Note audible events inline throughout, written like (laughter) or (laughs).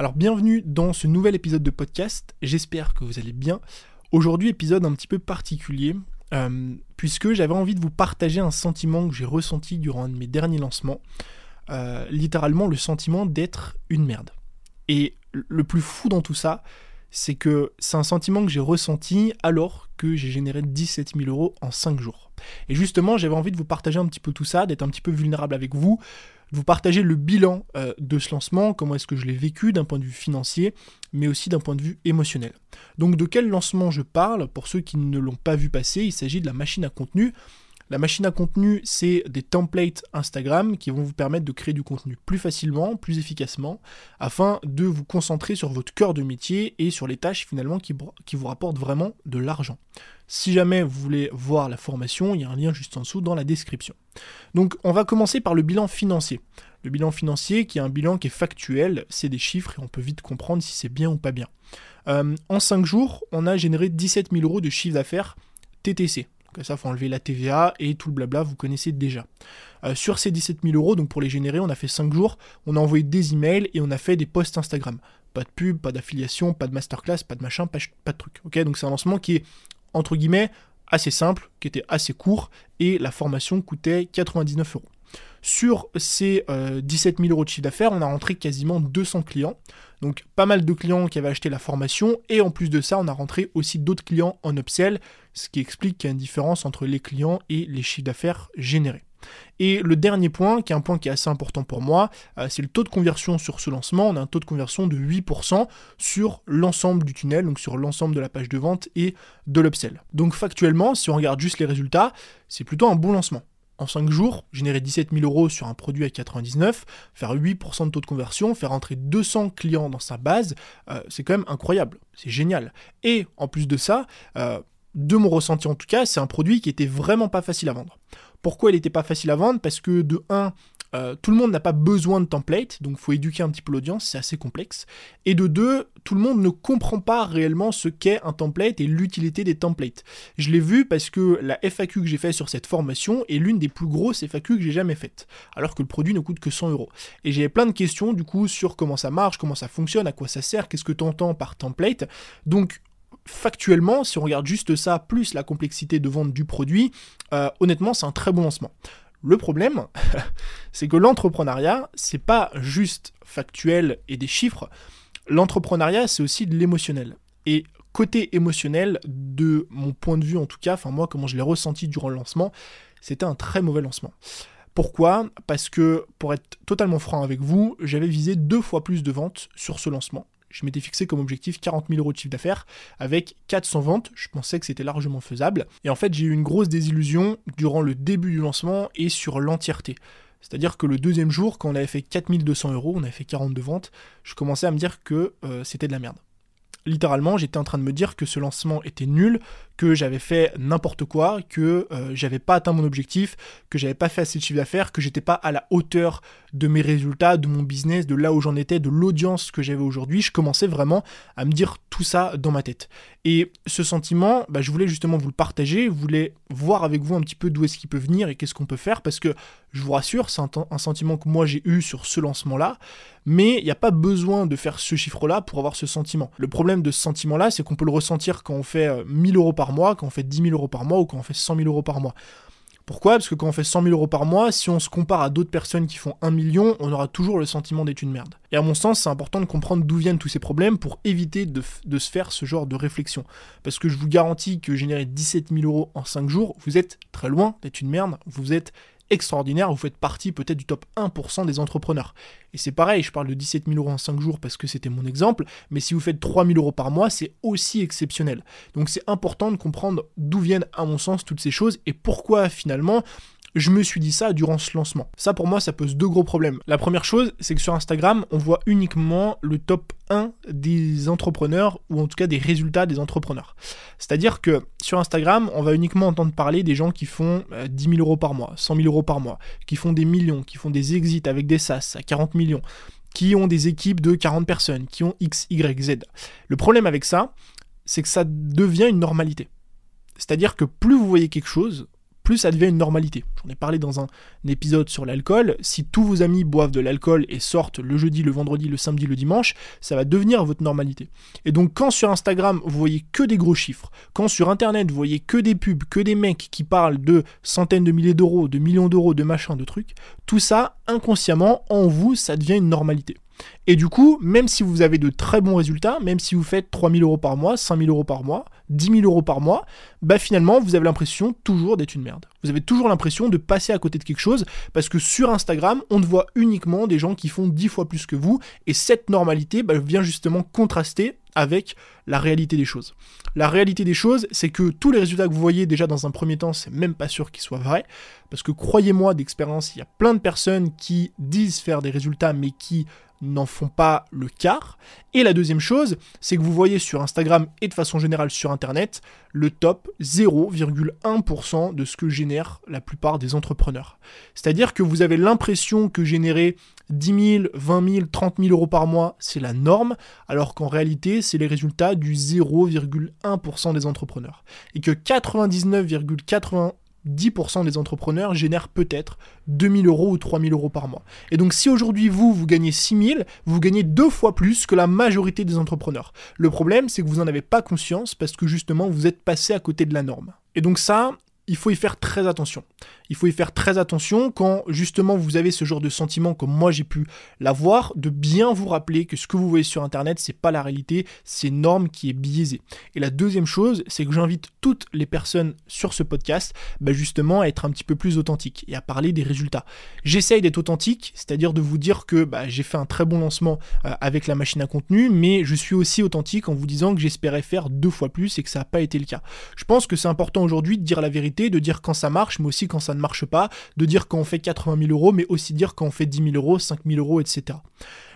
Alors bienvenue dans ce nouvel épisode de podcast, j'espère que vous allez bien. Aujourd'hui épisode un petit peu particulier, euh, puisque j'avais envie de vous partager un sentiment que j'ai ressenti durant un de mes derniers lancements, euh, littéralement le sentiment d'être une merde. Et le plus fou dans tout ça, c'est que c'est un sentiment que j'ai ressenti alors que j'ai généré 17 000 euros en 5 jours. Et justement, j'avais envie de vous partager un petit peu tout ça, d'être un petit peu vulnérable avec vous, vous partager le bilan euh, de ce lancement, comment est-ce que je l'ai vécu d'un point de vue financier, mais aussi d'un point de vue émotionnel. Donc de quel lancement je parle? Pour ceux qui ne l'ont pas vu passer, il s'agit de la machine à contenu la machine à contenu, c'est des templates Instagram qui vont vous permettre de créer du contenu plus facilement, plus efficacement, afin de vous concentrer sur votre cœur de métier et sur les tâches finalement qui, vous rapportent vraiment de l'argent. Si jamais vous voulez voir la formation, il y a un lien juste en dessous dans la description. Donc on va commencer par le bilan financier. Le bilan financier qui est un bilan qui est factuel, c'est des chiffres et on peut vite comprendre si c'est bien ou pas bien. Euh, en 5 jours, on a généré 17 000 euros de chiffre d'affaires TTC, donc ça, faut enlever la TVA et tout le blabla, vous connaissez déjà. Euh, sur ces 17 000 euros, donc pour les générer, on a fait 5 jours, on a envoyé des emails et on a fait des posts Instagram. Pas de pub, pas d'affiliation, pas de masterclass, pas de machin, pas, de truc. Ok, donc c'est un lancement qui est, entre guillemets, assez simple, qui était assez court, et la formation coûtait 99 euros. Sur ces 17 euh, 000 euros de chiffre d'affaires, on a rentré quasiment 200 clients. Donc pas mal de clients qui avaient acheté la formation. Et en plus de ça, on a rentré aussi d'autres clients en upsell, ce qui explique qu'il y a une différence entre les clients et les chiffres d'affaires générés. Et le dernier point, qui est un point qui est assez important pour moi, euh, c'est le taux de conversion sur ce lancement. On a un taux de conversion de 8% sur l'ensemble du tunnel, donc sur l'ensemble de la page de vente et de l'upsell. Donc factuellement, si on regarde juste les résultats, c'est plutôt un bon lancement en 5 jours, générer 17 000 euros sur un produit à 99, faire 8% de taux de conversion, faire entrer 200 clients dans sa base, euh, c'est quand même incroyable, c'est génial. Et en plus de ça, euh, de mon ressenti en tout cas, c'est un produit qui était vraiment pas facile à vendre. Pourquoi il n'était pas facile à vendre Parce que de 1, euh, tout le monde n'a pas besoin de template, donc il faut éduquer un petit peu l'audience, c'est assez complexe. Et de deux, tout le monde ne comprend pas réellement ce qu'est un template et l'utilité des templates. Je l'ai vu parce que la FAQ que j'ai fait sur cette formation est l'une des plus grosses FAQ que j'ai jamais faites, alors que le produit ne coûte que 100 euros. Et j'avais plein de questions du coup sur comment ça marche, comment ça fonctionne, à quoi ça sert, qu'est-ce que tu entends par template. Donc factuellement, si on regarde juste ça, plus la complexité de vente du produit, euh, honnêtement, c'est un très bon lancement. Le problème, (laughs) c'est que l'entrepreneuriat, c'est pas juste factuel et des chiffres. L'entrepreneuriat, c'est aussi de l'émotionnel. Et côté émotionnel, de mon point de vue en tout cas, enfin moi, comment je l'ai ressenti durant le lancement, c'était un très mauvais lancement. Pourquoi? Parce que, pour être totalement franc avec vous, j'avais visé deux fois plus de ventes sur ce lancement je m'étais fixé comme objectif 40 000 euros de chiffre d'affaires avec 400 ventes. Je pensais que c'était largement faisable. Et en fait, j'ai eu une grosse désillusion durant le début du lancement et sur l'entièreté. C'est-à-dire que le deuxième jour, quand on avait fait 4200 euros, on avait fait 42 ventes, je commençais à me dire que euh, c'était de la merde littéralement, j'étais en train de me dire que ce lancement était nul, que j'avais fait n'importe quoi, que euh, j'avais pas atteint mon objectif, que j'avais pas fait assez de chiffre d'affaires, que j'étais pas à la hauteur de mes résultats, de mon business, de là où j'en étais, de l'audience que j'avais aujourd'hui. Je commençais vraiment à me dire tout ça dans ma tête. Et ce sentiment, bah, je voulais justement vous le partager, je voulais voir avec vous un petit peu d'où est-ce qu'il peut venir et qu'est-ce qu'on peut faire, parce que je vous rassure, c'est un, sentiment que moi j'ai eu sur ce lancement-là, mais il n'y a pas besoin de faire ce chiffre-là pour avoir ce sentiment. Le problème de ce sentiment-là, c'est qu'on peut le ressentir quand on fait 1000 euh, euros par mois, quand on fait 10 000 euros par mois ou quand on fait 100 000 euros par mois. Pourquoi? Parce que quand on fait 100 000 euros par mois, si on se compare à d'autres personnes qui font 1 million, on aura toujours le sentiment d'être une merde. Et à mon sens, c'est important de comprendre d'où viennent tous ces problèmes pour éviter de, de, se faire ce genre de réflexion. Parce que je vous garantis que générer 17 000 euros en 5 jours, vous êtes très loin d'être une merde, vous êtes extraordinaire, vous faites partie peut-être du top 1% des entrepreneurs. Et c'est pareil, je parle de 17 000 euros en 5 jours parce que c'était mon exemple, mais si vous faites 3 000 euros par mois, c'est aussi exceptionnel. Donc c'est important de comprendre d'où viennent à mon sens toutes ces choses et pourquoi finalement je me suis dit ça durant ce lancement. Ça pour moi ça pose deux gros problèmes. La première chose c'est que sur Instagram on voit uniquement le top 1 des entrepreneurs ou en tout cas des résultats des entrepreneurs. C'est-à-dire que sur Instagram on va uniquement entendre parler des gens qui font 10 euh, 000 euros par mois, 100 000 euros par mois, qui font des millions, qui font des exits avec des SaaS à 40 millions, qui ont des équipes de 40 personnes, qui ont X, Y, Z. Le problème avec ça c'est que ça devient une normalité. C'est-à-dire que plus vous voyez quelque chose, plus ça devient une normalité. J'en ai parlé dans un, épisode sur l'alcool. Si tous vos amis boivent de l'alcool et sortent le jeudi, le vendredi, le samedi, le dimanche, ça va devenir votre normalité. Et donc quand sur Instagram vous voyez que des gros chiffres, quand sur Internet vous voyez que des pubs, que des mecs qui parlent de centaines de milliers d'euros, de millions d'euros, de machins, de trucs, tout ça inconsciemment en vous ça devient une normalité. Et du coup, même si vous avez de très bons résultats, même si vous faites 3000 euros par mois, 5000 euros par mois, 10 000 euros par mois, bah finalement, vous avez l'impression toujours d'être une merde. Vous avez toujours l'impression de passer à côté de quelque chose, parce que sur Instagram, on ne voit uniquement des gens qui font 10 fois plus que vous, et cette normalité bah, vient justement contraster avec la réalité des choses. La réalité des choses, c'est que tous les résultats que vous voyez déjà dans un premier temps, c'est même pas sûr qu'ils soient vrais, parce que croyez-moi d'expérience, il y a plein de personnes qui disent faire des résultats, mais qui n'en font pas le quart. Et la deuxième chose, c'est que vous voyez sur Instagram et de façon générale sur Internet le top 0,1% de ce que génèrent la plupart des entrepreneurs. C'est-à-dire que vous avez l'impression que générer 10 000, 20 000, 30 000 euros par mois, c'est la norme, alors qu'en réalité, c'est les résultats du 0,1% des entrepreneurs. Et que 99,80 10% des entrepreneurs génèrent peut-être 2000 euros ou 3000 euros par mois. Et donc si aujourd'hui vous, vous gagnez 6000, vous gagnez deux fois plus que la majorité des entrepreneurs. Le problème, c'est que vous n'en avez pas conscience parce que justement, vous êtes passé à côté de la norme. Et donc ça, il faut y faire très attention. Il faut y faire très attention quand justement vous avez ce genre de sentiment comme moi j'ai pu l'avoir, de bien vous rappeler que ce que vous voyez sur internet c'est pas la réalité, c'est une norme qui est biaisée. Et la deuxième chose, c'est que j'invite toutes les personnes sur ce podcast bah, justement à être un petit peu plus authentiques et à parler des résultats. J'essaye d'être authentique, c'est-à-dire de vous dire que bah, j'ai fait un très bon lancement euh, avec la machine à contenu, mais je suis aussi authentique en vous disant que j'espérais faire deux fois plus et que ça n'a pas été le cas. Je pense que c'est important aujourd'hui de dire la vérité, de dire quand ça marche, mais aussi quand ça ne marche pas, de dire quand on fait 80 000 euros, mais aussi dire quand on fait 10 000 euros, 5 000 euros, etc.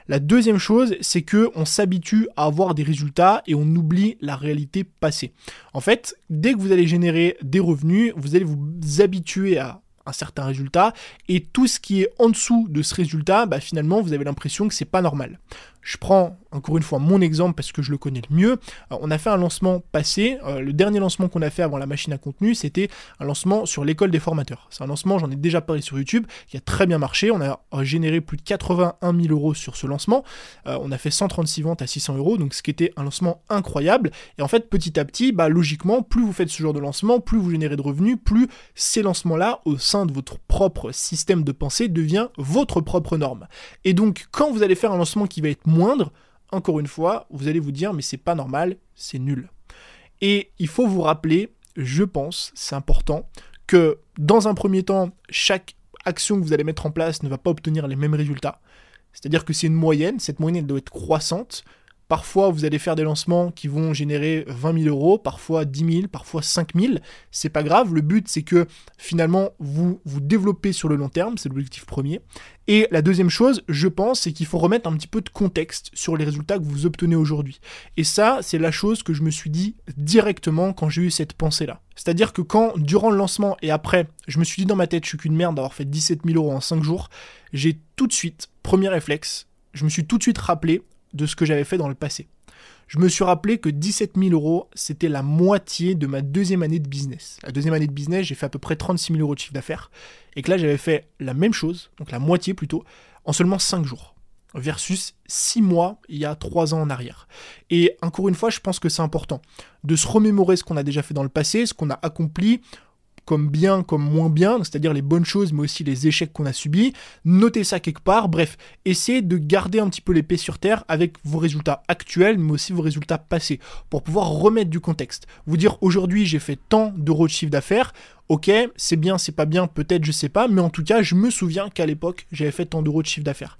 La deuxième chose, c'est que on s'habitue à avoir des résultats et on oublie la réalité passée. En fait, dès que vous allez générer des revenus, vous allez vous habituer à un certain résultat et tout ce qui est en dessous de ce résultat, bah, finalement, vous avez l'impression que c'est pas normal. Je prends encore une fois mon exemple parce que je le connais le mieux. Euh, on a fait un lancement passé. Euh, le dernier lancement qu'on a fait avant la machine à contenu, c'était un lancement sur l'école des formateurs. C'est un lancement, j'en ai déjà parlé sur YouTube, qui a très bien marché. On a généré plus de 81 000 euros sur ce lancement. Euh, on a fait 136 ventes à 600 euros, donc ce qui était un lancement incroyable. Et en fait, petit à petit, bah, logiquement, plus vous faites ce genre de lancement, plus vous générez de revenus, plus ces lancements-là, au sein de votre propre système de pensée, devient votre propre norme. Et donc, quand vous allez faire un lancement qui va être moindre, encore une fois, vous allez vous dire mais c'est pas normal, c'est nul. Et il faut vous rappeler, je pense, c'est important, que dans un premier temps, chaque action que vous allez mettre en place ne va pas obtenir les mêmes résultats. C'est-à-dire que c'est une moyenne, cette moyenne doit être croissante. Parfois, vous allez faire des lancements qui vont générer 20 000 euros, parfois 10 000, parfois 5 000. C'est pas grave. Le but, c'est que finalement, vous vous développez sur le long terme. C'est l'objectif premier. Et la deuxième chose, je pense, c'est qu'il faut remettre un petit peu de contexte sur les résultats que vous obtenez aujourd'hui. Et ça, c'est la chose que je me suis dit directement quand j'ai eu cette pensée-là. C'est-à-dire que quand, durant le lancement et après, je me suis dit dans ma tête, je suis qu'une merde d'avoir fait 17 000 euros en 5 jours, j'ai tout de suite, premier réflexe, je me suis tout de suite rappelé de ce que j'avais fait dans le passé. Je me suis rappelé que 17 000 euros, c'était la moitié de ma deuxième année de business. La deuxième année de business, j'ai fait à peu près 36 000 euros de chiffre d'affaires. Et que là, j'avais fait la même chose, donc la moitié plutôt, en seulement 5 jours. Versus 6 mois il y a 3 ans en arrière. Et encore une fois, je pense que c'est important de se remémorer ce qu'on a déjà fait dans le passé, ce qu'on a accompli, comme bien, comme moins bien, c'est-à-dire les bonnes choses, mais aussi les échecs qu'on a subis. Notez ça quelque part. Bref, essayez de garder un petit peu l'épée sur terre avec vos résultats actuels, mais aussi vos résultats passés, pour pouvoir remettre du contexte. Vous dire aujourd'hui j'ai fait tant d'euros de chiffre d'affaires. Ok, c'est bien, c'est pas bien, peut-être, je sais pas, mais en tout cas, je me souviens qu'à l'époque, j'avais fait tant d'euros de chiffre d'affaires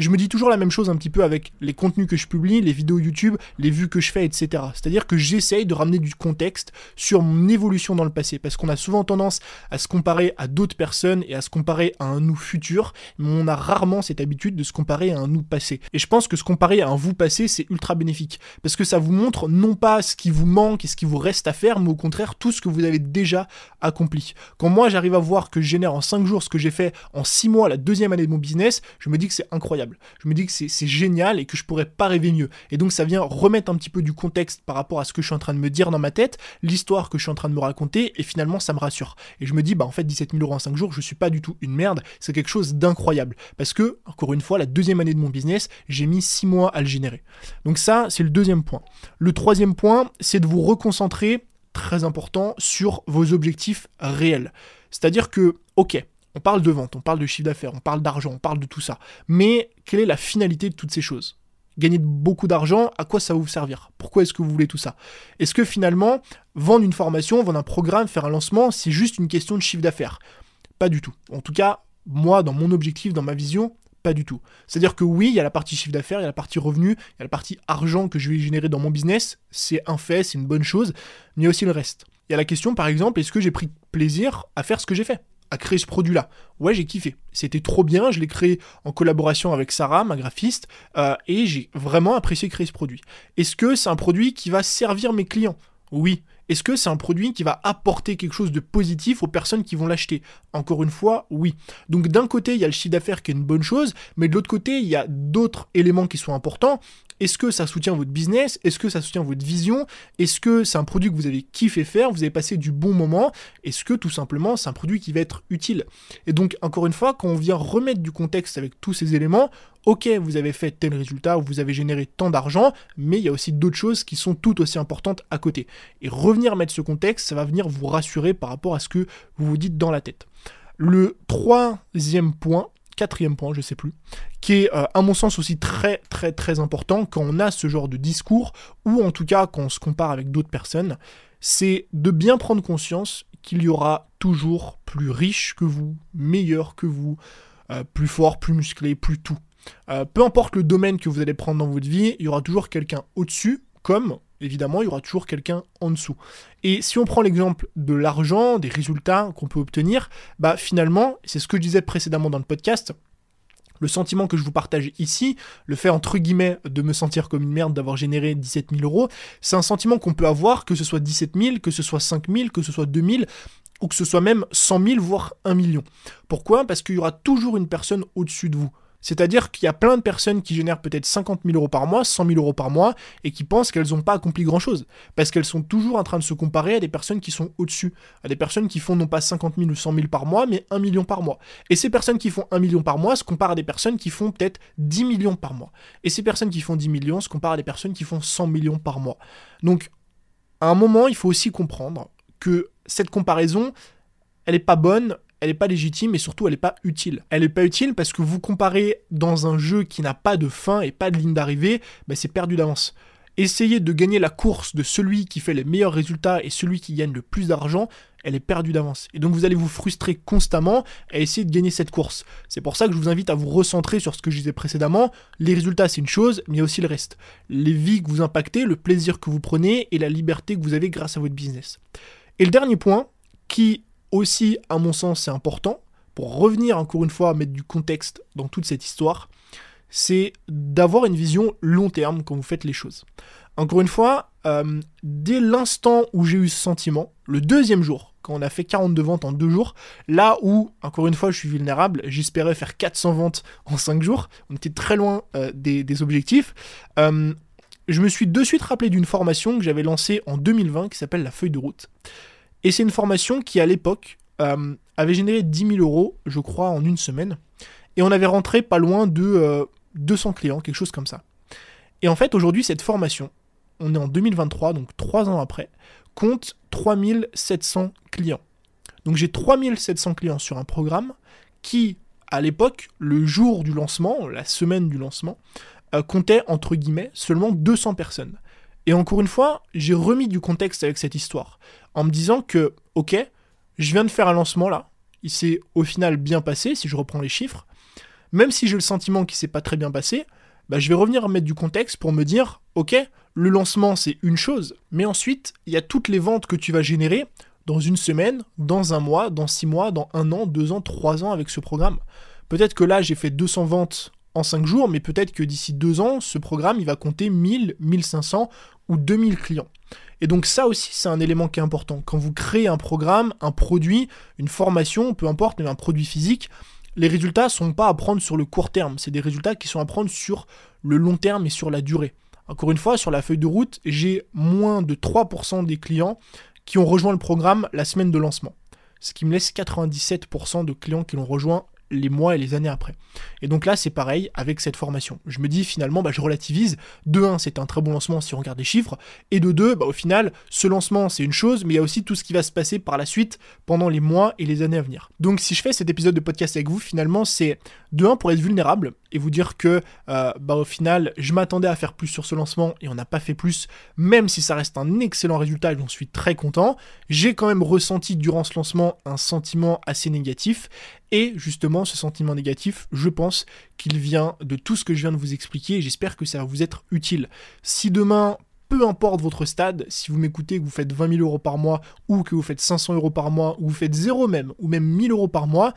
je me dis toujours la même chose un petit peu avec les contenus que je publie, les vidéos YouTube, les vues que je fais, etc. C'est-à-dire que j'essaye de ramener du contexte sur mon évolution dans le passé, parce qu'on a souvent tendance à se comparer à d'autres personnes et à se comparer à un nous futur, mais on a rarement cette habitude de se comparer à un nous passé. Et je pense que se comparer à un vous passé, c'est ultra bénéfique, parce que ça vous montre non pas ce qui vous manque et ce qui vous reste à faire, mais au contraire tout ce que vous avez déjà accompli. Quand moi j'arrive à voir que je génère en 5 jours ce que j'ai fait en 6 mois la deuxième année de mon business, je me dis que c'est incroyable. Je me dis que c'est génial et que je pourrais pas rêver mieux. Et donc ça vient remettre un petit peu du contexte par rapport à ce que je suis en train de me dire dans ma tête, l'histoire que je suis en train de me raconter, et finalement ça me rassure. Et je me dis, bah en fait 17 000 euros en 5 jours, je suis pas du tout une merde, c'est quelque chose d'incroyable. Parce que, encore une fois, la deuxième année de mon business, j'ai mis 6 mois à le générer. Donc ça, c'est le deuxième point. Le troisième point, c'est de vous reconcentrer, très important, sur vos objectifs réels. C'est-à-dire que, ok, on parle de vente, on parle de chiffre d'affaires, on parle d'argent, on parle de tout ça. Mais quelle est la finalité de toutes ces choses? Gagner beaucoup d'argent, à quoi ça va vous servir? Pourquoi est-ce que vous voulez tout ça? Est-ce que finalement, vendre une formation, vendre un programme, faire un lancement, c'est juste une question de chiffre d'affaires? Pas du tout. En tout cas, moi, dans mon objectif, dans ma vision, pas du tout. C'est-à-dire que oui, il y a la partie chiffre d'affaires, il y a la partie revenu, il y a la partie argent que je vais générer dans mon business, c'est un fait, c'est une bonne chose, mais il y a aussi le reste. Il y a la question, par exemple, est-ce que j'ai pris plaisir à faire ce que j'ai fait? À créer ce produit-là. Ouais, j'ai kiffé. C'était trop bien. Je l'ai créé en collaboration avec Sarah, ma graphiste, euh, et j'ai vraiment apprécié créer ce produit. Est-ce que c'est un produit qui va servir mes clients? Oui. Est-ce que c'est un produit qui va apporter quelque chose de positif aux personnes qui vont l'acheter? Encore une fois, oui. Donc d'un côté, il y a le chiffre d'affaires qui est une bonne chose, mais de l'autre côté, il y a d'autres éléments qui sont importants. Est-ce que ça soutient votre business? Est-ce que ça soutient votre vision? Est-ce que c'est un produit que vous avez kiffé faire Vous avez passé du bon moment? Est-ce que tout simplement c'est un produit qui va être utile? Et donc encore une fois, quand on vient remettre du contexte avec tous ces éléments, ok, vous avez fait tel résultat ou vous avez généré tant d'argent, mais il y a aussi d'autres choses qui sont tout aussi importantes à côté. Et revenir mettre ce contexte, ça va venir vous rassurer par rapport à ce que vous vous dites dans la tête. Le troisième point, quatrième point, je sais plus, qui est euh, à mon sens aussi très très très important quand on a ce genre de discours, ou en tout cas quand on se compare avec d'autres personnes, c'est de bien prendre conscience qu'il y aura toujours plus riche que vous, meilleur que vous, euh, plus fort, plus musclé, plus tout. Euh, peu importe le domaine que vous allez prendre dans votre vie, il y aura toujours quelqu'un au-dessus, comme évidemment, il y aura toujours quelqu'un en dessous. Et si on prend l'exemple de l'argent, des résultats qu'on peut obtenir, bah finalement, c'est ce que je disais précédemment dans le podcast, le sentiment que je vous partage ici, le fait entre guillemets de me sentir comme une merde d'avoir généré 17 000 euros, c'est un sentiment qu'on peut avoir, que ce soit 17 000, que ce soit 5 000, que ce soit 2 000, ou que ce soit même 100 000, voire 1 million. Pourquoi? Parce qu'il y aura toujours une personne au-dessus de vous. C'est-à-dire qu'il y a plein de personnes qui génèrent peut-être 50 000 euros par mois, 100 000 euros par mois, et qui pensent qu'elles n'ont pas accompli grand-chose. Parce qu'elles sont toujours en train de se comparer à des personnes qui sont au-dessus, à des personnes qui font non pas 50 000 ou 100 000 par mois, mais 1 million par mois. Et ces personnes qui font 1 million par mois se comparent à des personnes qui font peut-être 10 millions par mois. Et ces personnes qui font 10 millions se comparent à des personnes qui font 100 millions par mois. Donc, à un moment, il faut aussi comprendre que cette comparaison, elle n'est pas bonne, elle n'est pas légitime et surtout elle n'est pas utile. Elle n'est pas utile parce que vous comparez dans un jeu qui n'a pas de fin et pas de ligne d'arrivée, ben c'est perdu d'avance. Essayez de gagner la course de celui qui fait les meilleurs résultats et celui qui gagne le plus d'argent, elle est perdue d'avance. Et donc vous allez vous frustrer constamment à essayer de gagner cette course. C'est pour ça que je vous invite à vous recentrer sur ce que je disais précédemment. Les résultats, c'est une chose, mais il y a aussi le reste. Les vies que vous impactez, le plaisir que vous prenez et la liberté que vous avez grâce à votre business. Et le dernier point, qui aussi, à mon sens, c'est important, pour revenir encore une fois à mettre du contexte dans toute cette histoire, c'est d'avoir une vision long terme quand vous faites les choses. Encore une fois, euh, dès l'instant où j'ai eu ce sentiment, le deuxième jour, quand on a fait 42 ventes en deux jours, là où, encore une fois, je suis vulnérable, j'espérais faire 400 ventes en 5 jours, on était très loin euh, des, objectifs, euh, je me suis de suite rappelé d'une formation que j'avais lancée en 2020 qui s'appelle la feuille de route. Et c'est une formation qui, à l'époque, euh, avait généré 10 000 euros, je crois, en une semaine. Et on avait rentré pas loin de 200 euh, clients, quelque chose comme ça. Et en fait, aujourd'hui, cette formation, on est en 2023, donc 3 ans après, compte 3700 clients. Donc j'ai 3700 clients sur un programme qui, à l'époque, le jour du lancement, la semaine du lancement, euh, comptait entre guillemets seulement 200 personnes. Et encore une fois, j'ai remis du contexte avec cette histoire en me disant que, ok, je viens de faire un lancement là, il s'est au final bien passé, si je reprends les chiffres, même si j'ai le sentiment qu'il s'est pas très bien passé, bah, je vais revenir mettre du contexte pour me dire, ok, le lancement c'est une chose, mais ensuite, il y a toutes les ventes que tu vas générer dans une semaine, dans un mois, dans six mois, dans un an, deux ans, trois ans avec ce programme. Peut-être que là, j'ai fait 200 ventes en 5 jours, mais peut-être que d'ici 2 ans, ce programme, il va compter 1000, 1500 ou 2000 clients. Et donc ça aussi, c'est un élément qui est important. Quand vous créez un programme, un produit, une formation, peu importe, mais un produit physique, les résultats sont pas à prendre sur le court terme, c'est des résultats qui sont à prendre sur le long terme et sur la durée. Encore une fois, sur la feuille de route, j'ai moins de 3% des clients qui ont rejoint le programme la semaine de lancement. Ce qui me laisse 97% de clients qui l'ont rejoint les mois et les années après. Et donc là, c'est pareil avec cette formation. Je me dis finalement, bah, je relativise. De 1, c'est un très bon lancement si on regarde les chiffres. Et de 2, bah, au final, ce lancement, c'est une chose, mais il y a aussi tout ce qui va se passer par la suite pendant les mois et les années à venir. Donc si je fais cet épisode de podcast avec vous, finalement, c'est de 1 pour être vulnérable et vous dire que euh, bah, au final, je m'attendais à faire plus sur ce lancement et on n'a pas fait plus, même si ça reste un excellent résultat et j'en suis très content. J'ai quand même ressenti durant ce lancement un sentiment assez négatif et justement, ce sentiment négatif, je pense qu'il vient de tout ce que je viens de vous expliquer j'espère que ça va vous être utile. Si demain, peu importe votre stade, si vous m'écoutez, que vous faites 20 000 euros par mois, ou que vous faites 500 euros par mois, ou vous faites zéro même, ou même 1000 euros par mois,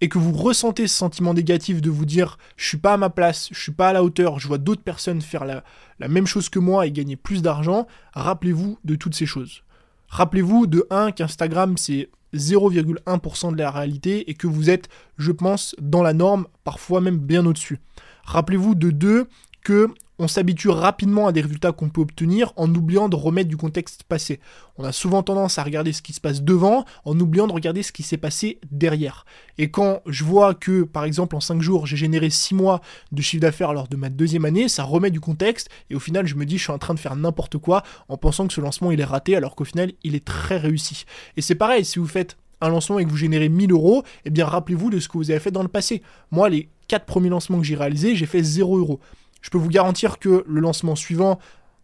et que vous ressentez ce sentiment négatif de vous dire je suis pas à ma place, je suis pas à la hauteur, je vois d'autres personnes faire la, la même chose que moi et gagner plus d'argent, rappelez-vous de toutes ces choses. Rappelez-vous de 1 qu'Instagram c'est 0,1% de la réalité et que vous êtes, je pense, dans la norme, parfois même bien au-dessus. Rappelez-vous de deux que on s'habitue rapidement à des résultats qu'on peut obtenir en oubliant de remettre du contexte passé. On a souvent tendance à regarder ce qui se passe devant en oubliant de regarder ce qui s'est passé derrière. Et quand je vois que, par exemple, en 5 jours, j'ai généré 6 mois de chiffre d'affaires lors de ma deuxième année, ça remet du contexte et au final, je me dis, je suis en train de faire n'importe quoi en pensant que ce lancement, il est raté alors qu'au final, il est très réussi. Et c'est pareil, si vous faites un lancement et que vous générez 1000 euros, eh bien rappelez-vous de ce que vous avez fait dans le passé. Moi, les 4 premiers lancements que j'ai réalisés, j'ai fait 0 euros. Je peux vous garantir que le lancement suivant,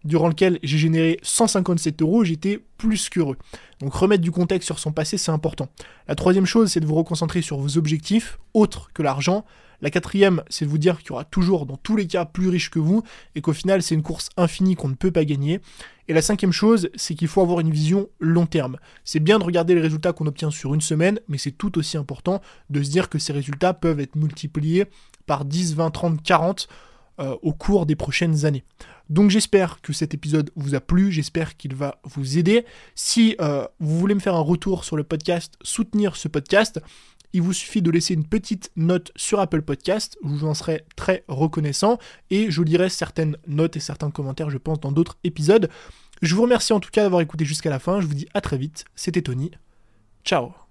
durant lequel j'ai généré 157 euros, j'étais plus qu'heureux. Donc remettre du contexte sur son passé, c'est important. La troisième chose, c'est de vous reconcentrer sur vos objectifs, autres que l'argent. La quatrième, c'est de vous dire qu'il y aura toujours, dans tous les cas, plus riche que vous, et qu'au final, c'est une course infinie qu'on ne peut pas gagner. Et la cinquième chose, c'est qu'il faut avoir une vision long terme. C'est bien de regarder les résultats qu'on obtient sur une semaine, mais c'est tout aussi important de se dire que ces résultats peuvent être multipliés par 10, 20, 30, 40 euh, au cours des prochaines années. Donc j'espère que cet épisode vous a plu, j'espère qu'il va vous aider. Si euh, vous voulez me faire un retour sur le podcast, soutenir ce podcast, il vous suffit de laisser une petite note sur Apple Podcast, je vous en serai très reconnaissant, et je lirai certaines notes et certains commentaires, je pense, dans d'autres épisodes. Je vous remercie en tout cas d'avoir écouté jusqu'à la fin, je vous dis à très vite, c'était Tony, ciao